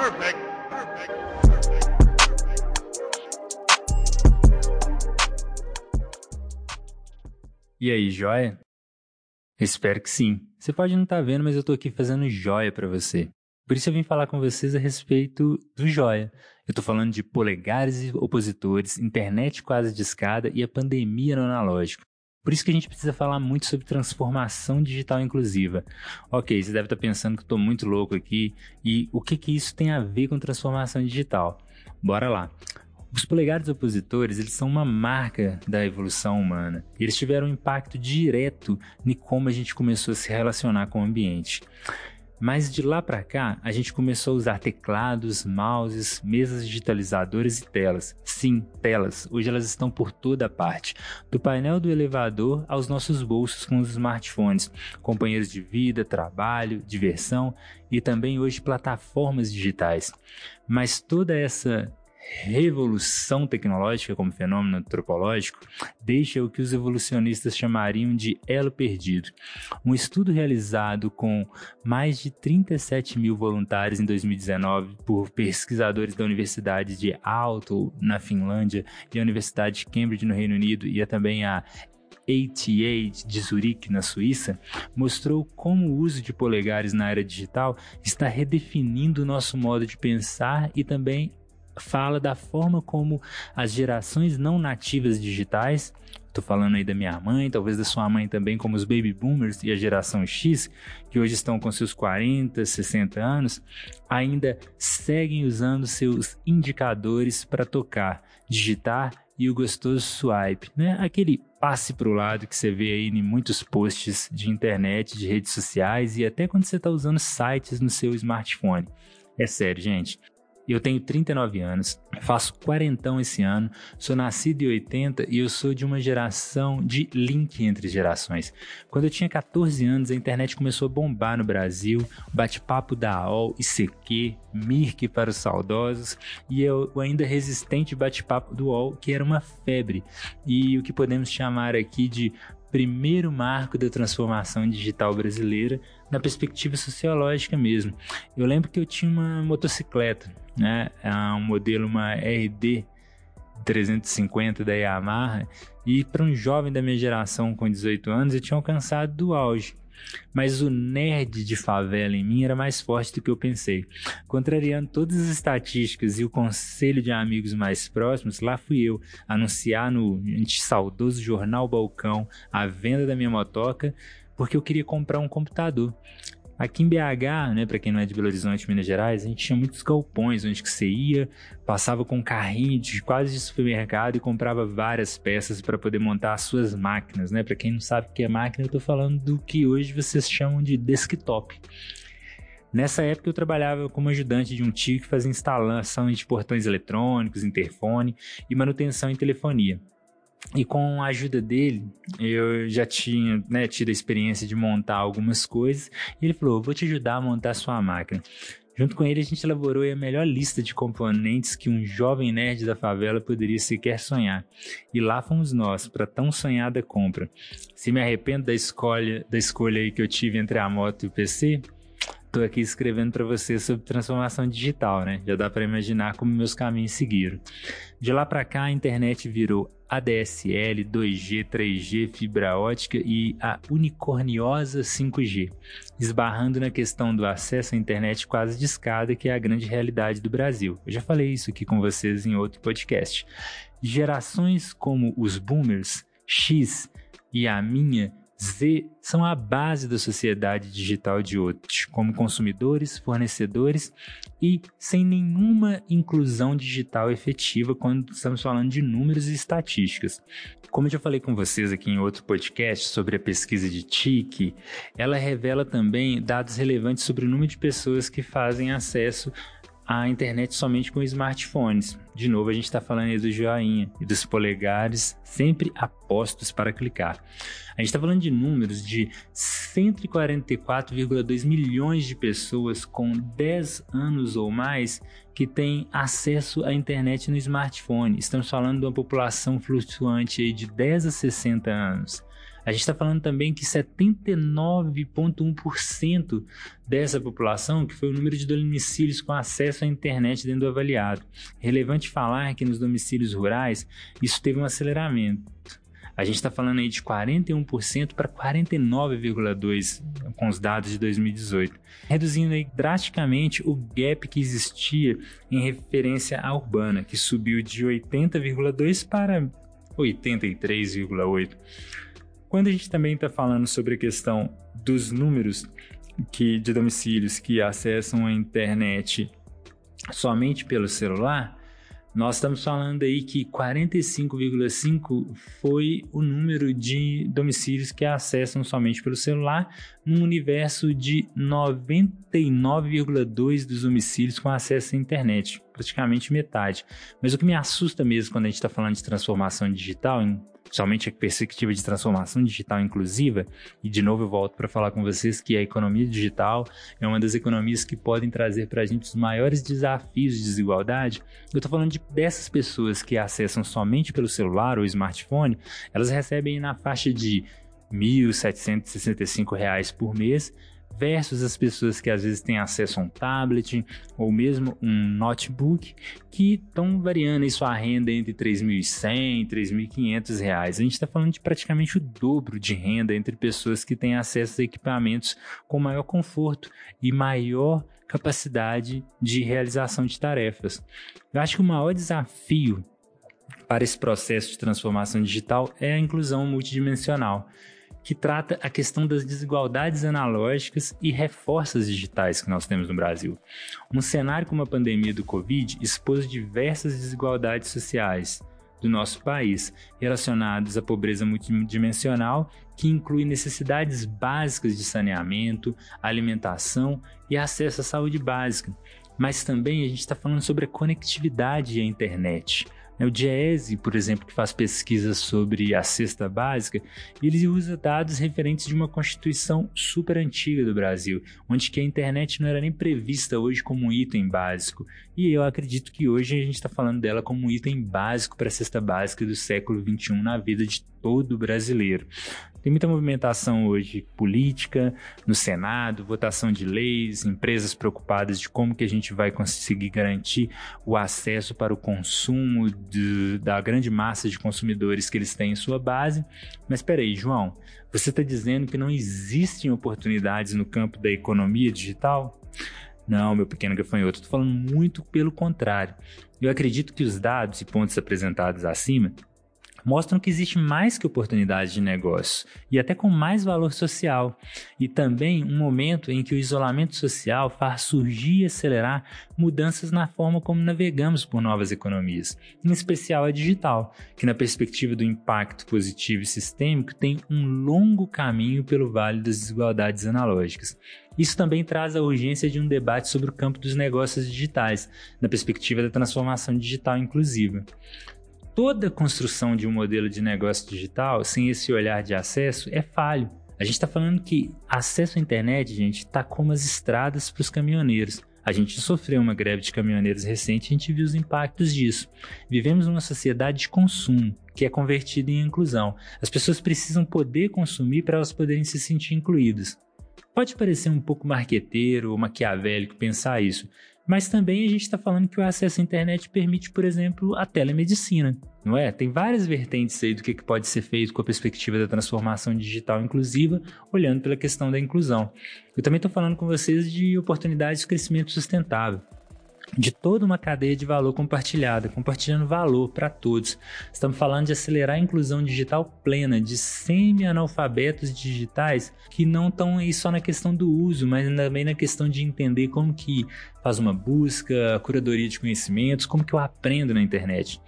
Perfect. Perfect. E aí, joia? Espero que sim. Você pode não estar tá vendo, mas eu estou aqui fazendo joia para você. Por isso eu vim falar com vocês a respeito do joia. Eu estou falando de polegares e opositores, internet quase de escada e a pandemia no analógico. Por isso que a gente precisa falar muito sobre transformação digital inclusiva. Ok, você deve estar pensando que estou muito louco aqui e o que, que isso tem a ver com transformação digital? Bora lá. Os polegares opositores, eles são uma marca da evolução humana. Eles tiveram um impacto direto em como a gente começou a se relacionar com o ambiente. Mas de lá para cá, a gente começou a usar teclados, mouses, mesas digitalizadoras e telas. Sim, telas. Hoje elas estão por toda parte, do painel do elevador aos nossos bolsos com os smartphones, companheiros de vida, trabalho, diversão e também hoje plataformas digitais. Mas toda essa revolução tecnológica como fenômeno antropológico deixa o que os evolucionistas chamariam de elo perdido. Um estudo realizado com mais de 37 mil voluntários em 2019 por pesquisadores da Universidade de Aalto, na Finlândia, e a Universidade de Cambridge, no Reino Unido, e também a ATA de Zurique, na Suíça, mostrou como o uso de polegares na área digital está redefinindo o nosso modo de pensar e também fala da forma como as gerações não nativas digitais, estou falando aí da minha mãe, talvez da sua mãe também, como os baby boomers e a geração X, que hoje estão com seus 40, 60 anos, ainda seguem usando seus indicadores para tocar, digitar e o gostoso swipe, né? Aquele passe para o lado que você vê aí em muitos posts de internet, de redes sociais e até quando você está usando sites no seu smartphone. É sério, gente. Eu tenho 39 anos, faço quarentão esse ano, sou nascido em 80 e eu sou de uma geração de link entre gerações. Quando eu tinha 14 anos, a internet começou a bombar no Brasil, bate-papo da AOL, ICQ, Mirk para os saudosos e eu, o ainda resistente bate-papo do UOL, que era uma febre, e o que podemos chamar aqui de primeiro marco da transformação digital brasileira na perspectiva sociológica mesmo. Eu lembro que eu tinha uma motocicleta, né, é um modelo uma RD 350 da Yamaha, e para um jovem da minha geração com 18 anos eu tinha alcançado do auge. Mas o nerd de favela em mim era mais forte do que eu pensei. Contrariando todas as estatísticas e o conselho de amigos mais próximos, lá fui eu anunciar no saudoso jornal Balcão a venda da minha motoca porque eu queria comprar um computador. Aqui em BH, né, para quem não é de Belo Horizonte, Minas Gerais, a gente tinha muitos galpões onde que você ia, passava com um carrinho de quase de supermercado e comprava várias peças para poder montar as suas máquinas, né? Para quem não sabe o que é máquina, eu estou falando do que hoje vocês chamam de desktop. Nessa época eu trabalhava como ajudante de um tio que fazia instalação de portões eletrônicos, interfone e manutenção em telefonia. E com a ajuda dele, eu já tinha né, tido a experiência de montar algumas coisas. E ele falou: Vou te ajudar a montar a sua máquina. Junto com ele, a gente elaborou a melhor lista de componentes que um jovem nerd da favela poderia sequer sonhar. E lá fomos nós, para tão sonhada compra. Se me arrependo da escolha, da escolha que eu tive entre a moto e o PC, Estou aqui escrevendo para você sobre transformação digital, né? Já dá para imaginar como meus caminhos seguiram. De lá para cá, a internet virou ADSL, 2G, 3G, fibra ótica e a unicorniosa 5G, esbarrando na questão do acesso à internet quase de escada, que é a grande realidade do Brasil. Eu já falei isso aqui com vocês em outro podcast. Gerações como os boomers, X e a minha Z são a base da sociedade digital de hoje, como consumidores, fornecedores e sem nenhuma inclusão digital efetiva quando estamos falando de números e estatísticas. Como eu já falei com vocês aqui em outro podcast sobre a pesquisa de TIC, ela revela também dados relevantes sobre o número de pessoas que fazem acesso a internet somente com smartphones. De novo, a gente está falando aí do joinha e dos polegares sempre apostos para clicar. A gente está falando de números de 144,2 milhões de pessoas com 10 anos ou mais que têm acesso à internet no smartphone. Estamos falando de uma população flutuante de 10 a 60 anos. A gente está falando também que 79,1% dessa população, que foi o número de domicílios com acesso à internet dentro do avaliado. Relevante falar que nos domicílios rurais isso teve um aceleramento. A gente está falando aí de 41% para 49,2% com os dados de 2018, reduzindo aí drasticamente o gap que existia em referência à urbana, que subiu de 80,2% para 83,8%. Quando a gente também está falando sobre a questão dos números que, de domicílios que acessam a internet somente pelo celular, nós estamos falando aí que 45,5 foi o número de domicílios que acessam somente pelo celular, num universo de 99,2 dos domicílios com acesso à internet, praticamente metade. Mas o que me assusta mesmo quando a gente está falando de transformação digital, em somente a perspectiva de transformação digital inclusiva, e de novo eu volto para falar com vocês que a economia digital é uma das economias que podem trazer para a gente os maiores desafios de desigualdade. Eu estou falando de, dessas pessoas que acessam somente pelo celular ou smartphone, elas recebem na faixa de R$ 1.765 por mês versus as pessoas que às vezes têm acesso a um tablet ou mesmo um notebook que estão variando aí sua renda entre 3.100 e 3.500 reais. A gente está falando de praticamente o dobro de renda entre pessoas que têm acesso a equipamentos com maior conforto e maior capacidade de realização de tarefas. Eu acho que o maior desafio para esse processo de transformação digital é a inclusão multidimensional que trata a questão das desigualdades analógicas e reforça as digitais que nós temos no Brasil. Um cenário como a pandemia do Covid expôs diversas desigualdades sociais do nosso país, relacionadas à pobreza multidimensional, que inclui necessidades básicas de saneamento, alimentação e acesso à saúde básica. Mas também a gente está falando sobre a conectividade e a internet o Diese, por exemplo, que faz pesquisas sobre a cesta básica, ele usa dados referentes de uma constituição super antiga do Brasil, onde que a internet não era nem prevista hoje como um item básico. E eu acredito que hoje a gente está falando dela como um item básico para a cesta básica do século XXI na vida de todo brasileiro. Tem muita movimentação hoje política no Senado, votação de leis, empresas preocupadas de como que a gente vai conseguir garantir o acesso para o consumo de, da grande massa de consumidores que eles têm em sua base. Mas espera aí, João, você está dizendo que não existem oportunidades no campo da economia digital? Não, meu pequeno gafanhoto, estou falando muito pelo contrário. Eu acredito que os dados e pontos apresentados acima mostram que existe mais que oportunidade de negócio e até com mais valor social, e também um momento em que o isolamento social faz surgir e acelerar mudanças na forma como navegamos por novas economias, em especial a digital, que na perspectiva do impacto positivo e sistêmico tem um longo caminho pelo vale das desigualdades analógicas. Isso também traz a urgência de um debate sobre o campo dos negócios digitais, na perspectiva da transformação digital inclusiva toda construção de um modelo de negócio digital sem esse olhar de acesso é falho. A gente está falando que acesso à internet, gente, está como as estradas para os caminhoneiros. A gente sofreu uma greve de caminhoneiros recente e a gente viu os impactos disso. Vivemos numa sociedade de consumo, que é convertida em inclusão. As pessoas precisam poder consumir para elas poderem se sentir incluídas. Pode parecer um pouco marqueteiro ou maquiavélico pensar isso, mas também a gente está falando que o acesso à internet permite, por exemplo, a telemedicina, não é? Tem várias vertentes aí do que pode ser feito com a perspectiva da transformação digital inclusiva, olhando pela questão da inclusão. Eu também estou falando com vocês de oportunidades de crescimento sustentável de toda uma cadeia de valor compartilhada, compartilhando valor para todos. Estamos falando de acelerar a inclusão digital plena de semi-analfabetos digitais que não estão aí só na questão do uso, mas também na questão de entender como que faz uma busca, curadoria de conhecimentos, como que eu aprendo na internet.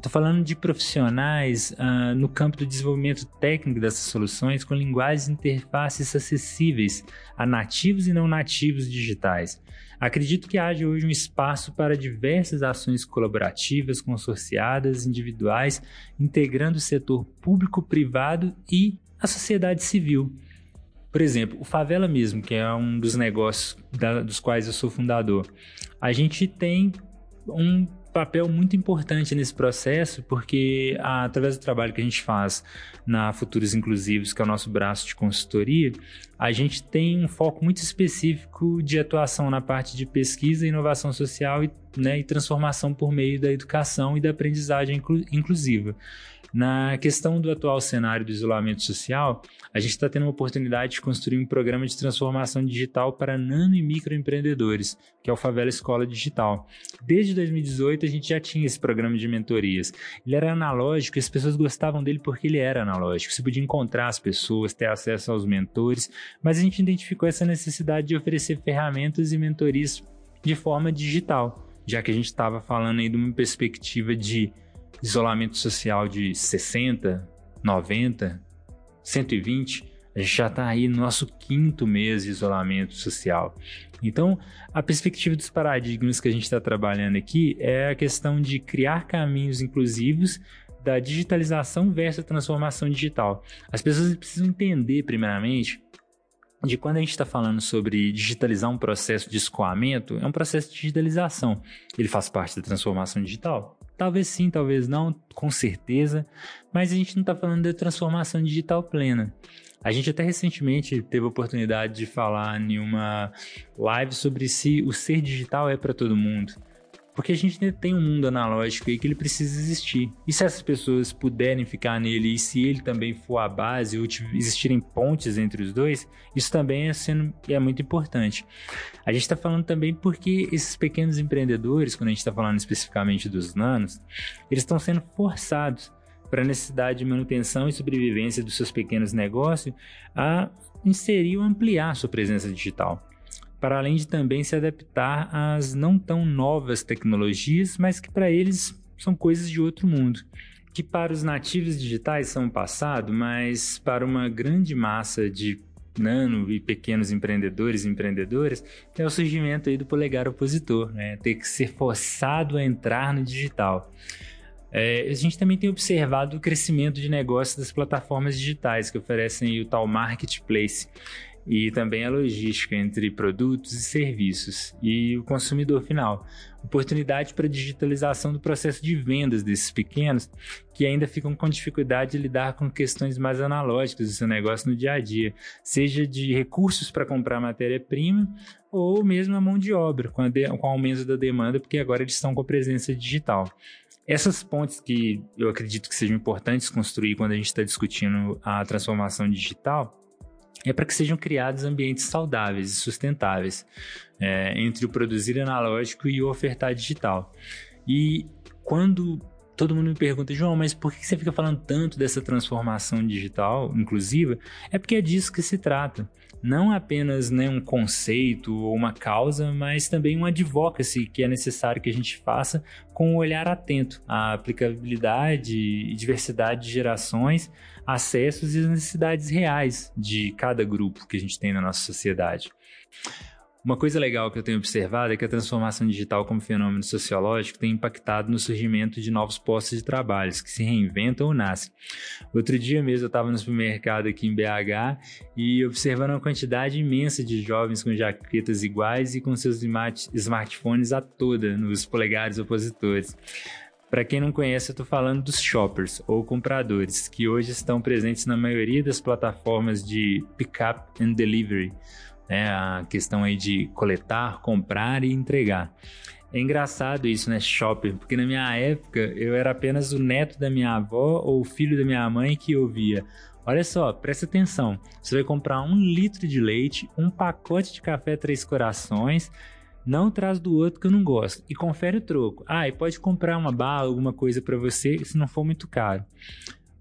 Estou falando de profissionais uh, no campo do desenvolvimento técnico dessas soluções com linguagens e interfaces acessíveis a nativos e não nativos digitais. Acredito que haja hoje um espaço para diversas ações colaborativas, consorciadas, individuais, integrando o setor público-privado e a sociedade civil. Por exemplo, o Favela mesmo, que é um dos negócios da, dos quais eu sou fundador. A gente tem um papel muito importante nesse processo, porque através do trabalho que a gente faz na Futuros Inclusivos, que é o nosso braço de consultoria, a gente tem um foco muito específico de atuação na parte de pesquisa, inovação social e, né, e transformação por meio da educação e da aprendizagem inclu inclusiva. Na questão do atual cenário do isolamento social, a gente está tendo uma oportunidade de construir um programa de transformação digital para nano e microempreendedores, que é o Favela Escola Digital. Desde 2018 a gente já tinha esse programa de mentorias. Ele era analógico e as pessoas gostavam dele porque ele era analógico. Você podia encontrar as pessoas, ter acesso aos mentores, mas a gente identificou essa necessidade de oferecer ferramentas e mentorias de forma digital, já que a gente estava falando aí de uma perspectiva de isolamento social de 60, 90, 120, a gente já está aí no nosso quinto mês de isolamento social. Então, a perspectiva dos paradigmas que a gente está trabalhando aqui é a questão de criar caminhos inclusivos da digitalização versus a transformação digital. As pessoas precisam entender, primeiramente, de quando a gente está falando sobre digitalizar um processo de escoamento, é um processo de digitalização. Ele faz parte da transformação digital? Talvez sim, talvez não, com certeza, mas a gente não está falando de transformação digital plena. A gente até recentemente teve a oportunidade de falar em uma live sobre se o ser digital é para todo mundo. Porque a gente tem um mundo analógico aí que ele precisa existir. E se essas pessoas puderem ficar nele e se ele também for a base ou existirem pontes entre os dois, isso também é, sendo, é muito importante. A gente está falando também porque esses pequenos empreendedores, quando a gente está falando especificamente dos nanos, eles estão sendo forçados para a necessidade de manutenção e sobrevivência dos seus pequenos negócios a inserir ou ampliar sua presença digital para além de também se adaptar às não tão novas tecnologias, mas que para eles são coisas de outro mundo. Que para os nativos digitais são o passado, mas para uma grande massa de nano e pequenos empreendedores e empreendedoras é o surgimento aí do polegar opositor, né? ter que ser forçado a entrar no digital. É, a gente também tem observado o crescimento de negócios das plataformas digitais que oferecem o tal marketplace e também a logística entre produtos e serviços e o consumidor final. Oportunidade para digitalização do processo de vendas desses pequenos que ainda ficam com dificuldade de lidar com questões mais analógicas do seu negócio no dia a dia, seja de recursos para comprar matéria-prima ou mesmo a mão de obra, com, de, com o aumento da demanda, porque agora eles estão com a presença digital. Essas pontes que eu acredito que sejam importantes construir quando a gente está discutindo a transformação digital é para que sejam criados ambientes saudáveis e sustentáveis é, entre o produzir analógico e o ofertar digital. E quando todo mundo me pergunta, João, mas por que você fica falando tanto dessa transformação digital inclusiva? É porque é disso que se trata. Não apenas né, um conceito ou uma causa, mas também um advocacy que é necessário que a gente faça com um olhar atento à aplicabilidade e diversidade de gerações acessos e as necessidades reais de cada grupo que a gente tem na nossa sociedade. Uma coisa legal que eu tenho observado é que a transformação digital como fenômeno sociológico tem impactado no surgimento de novos postos de trabalho que se reinventam ou nascem. Outro dia mesmo eu estava no supermercado aqui em BH e observando uma quantidade imensa de jovens com jaquetas iguais e com seus smartphones a toda nos polegares opositores. Para quem não conhece, eu estou falando dos shoppers ou compradores, que hoje estão presentes na maioria das plataformas de pick-up and delivery, né? a questão aí de coletar, comprar e entregar. É engraçado isso, né, shopper, porque na minha época eu era apenas o neto da minha avó ou o filho da minha mãe que ouvia. Olha só, presta atenção. Você vai comprar um litro de leite, um pacote de café Três Corações, não traz do outro que eu não gosto. E confere o troco. Ah, e pode comprar uma bala, alguma coisa para você, se não for muito caro.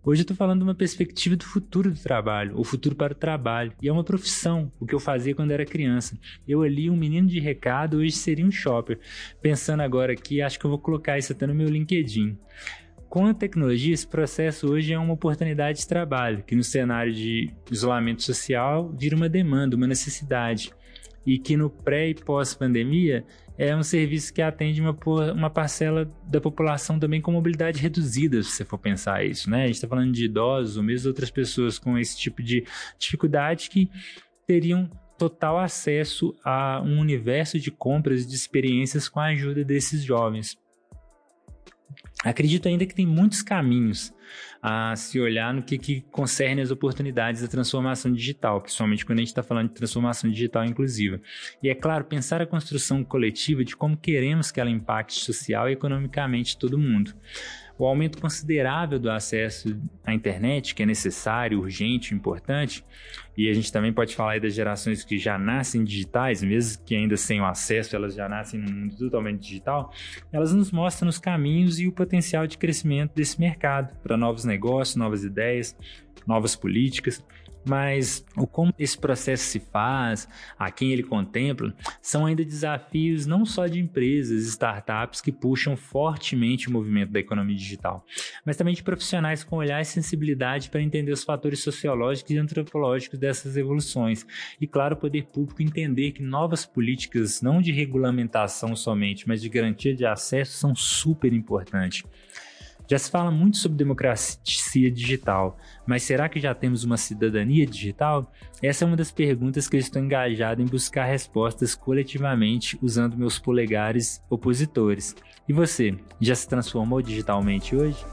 Hoje eu tô falando de uma perspectiva do futuro do trabalho, o futuro para o trabalho. E é uma profissão, o que eu fazia quando era criança. Eu ali, um menino de recado, hoje seria um shopper. Pensando agora aqui, acho que eu vou colocar isso até no meu LinkedIn. Com a tecnologia, esse processo hoje é uma oportunidade de trabalho, que no cenário de isolamento social vira uma demanda, uma necessidade e que no pré e pós-pandemia é um serviço que atende uma, uma parcela da população também com mobilidade reduzida, se você for pensar isso, né? A gente está falando de idosos ou mesmo outras pessoas com esse tipo de dificuldade que teriam total acesso a um universo de compras e de experiências com a ajuda desses jovens. Acredito ainda que tem muitos caminhos a se olhar no que, que concerne as oportunidades da transformação digital, principalmente quando a gente está falando de transformação digital inclusiva. E é claro, pensar a construção coletiva de como queremos que ela impacte social e economicamente todo mundo. O aumento considerável do acesso à internet, que é necessário, urgente, importante, e a gente também pode falar das gerações que já nascem digitais, mesmo que ainda sem o acesso, elas já nascem num mundo totalmente digital, elas nos mostram os caminhos e o potencial de crescimento desse mercado para novos negócios, novas ideias, novas políticas mas o como esse processo se faz, a quem ele contempla, são ainda desafios não só de empresas, startups que puxam fortemente o movimento da economia digital, mas também de profissionais com olhar e sensibilidade para entender os fatores sociológicos e antropológicos dessas evoluções. E claro, o poder público entender que novas políticas, não de regulamentação somente, mas de garantia de acesso, são super importantes. Já se fala muito sobre democracia digital, mas será que já temos uma cidadania digital? Essa é uma das perguntas que eu estou engajado em buscar respostas coletivamente usando meus polegares opositores. E você, já se transformou digitalmente hoje?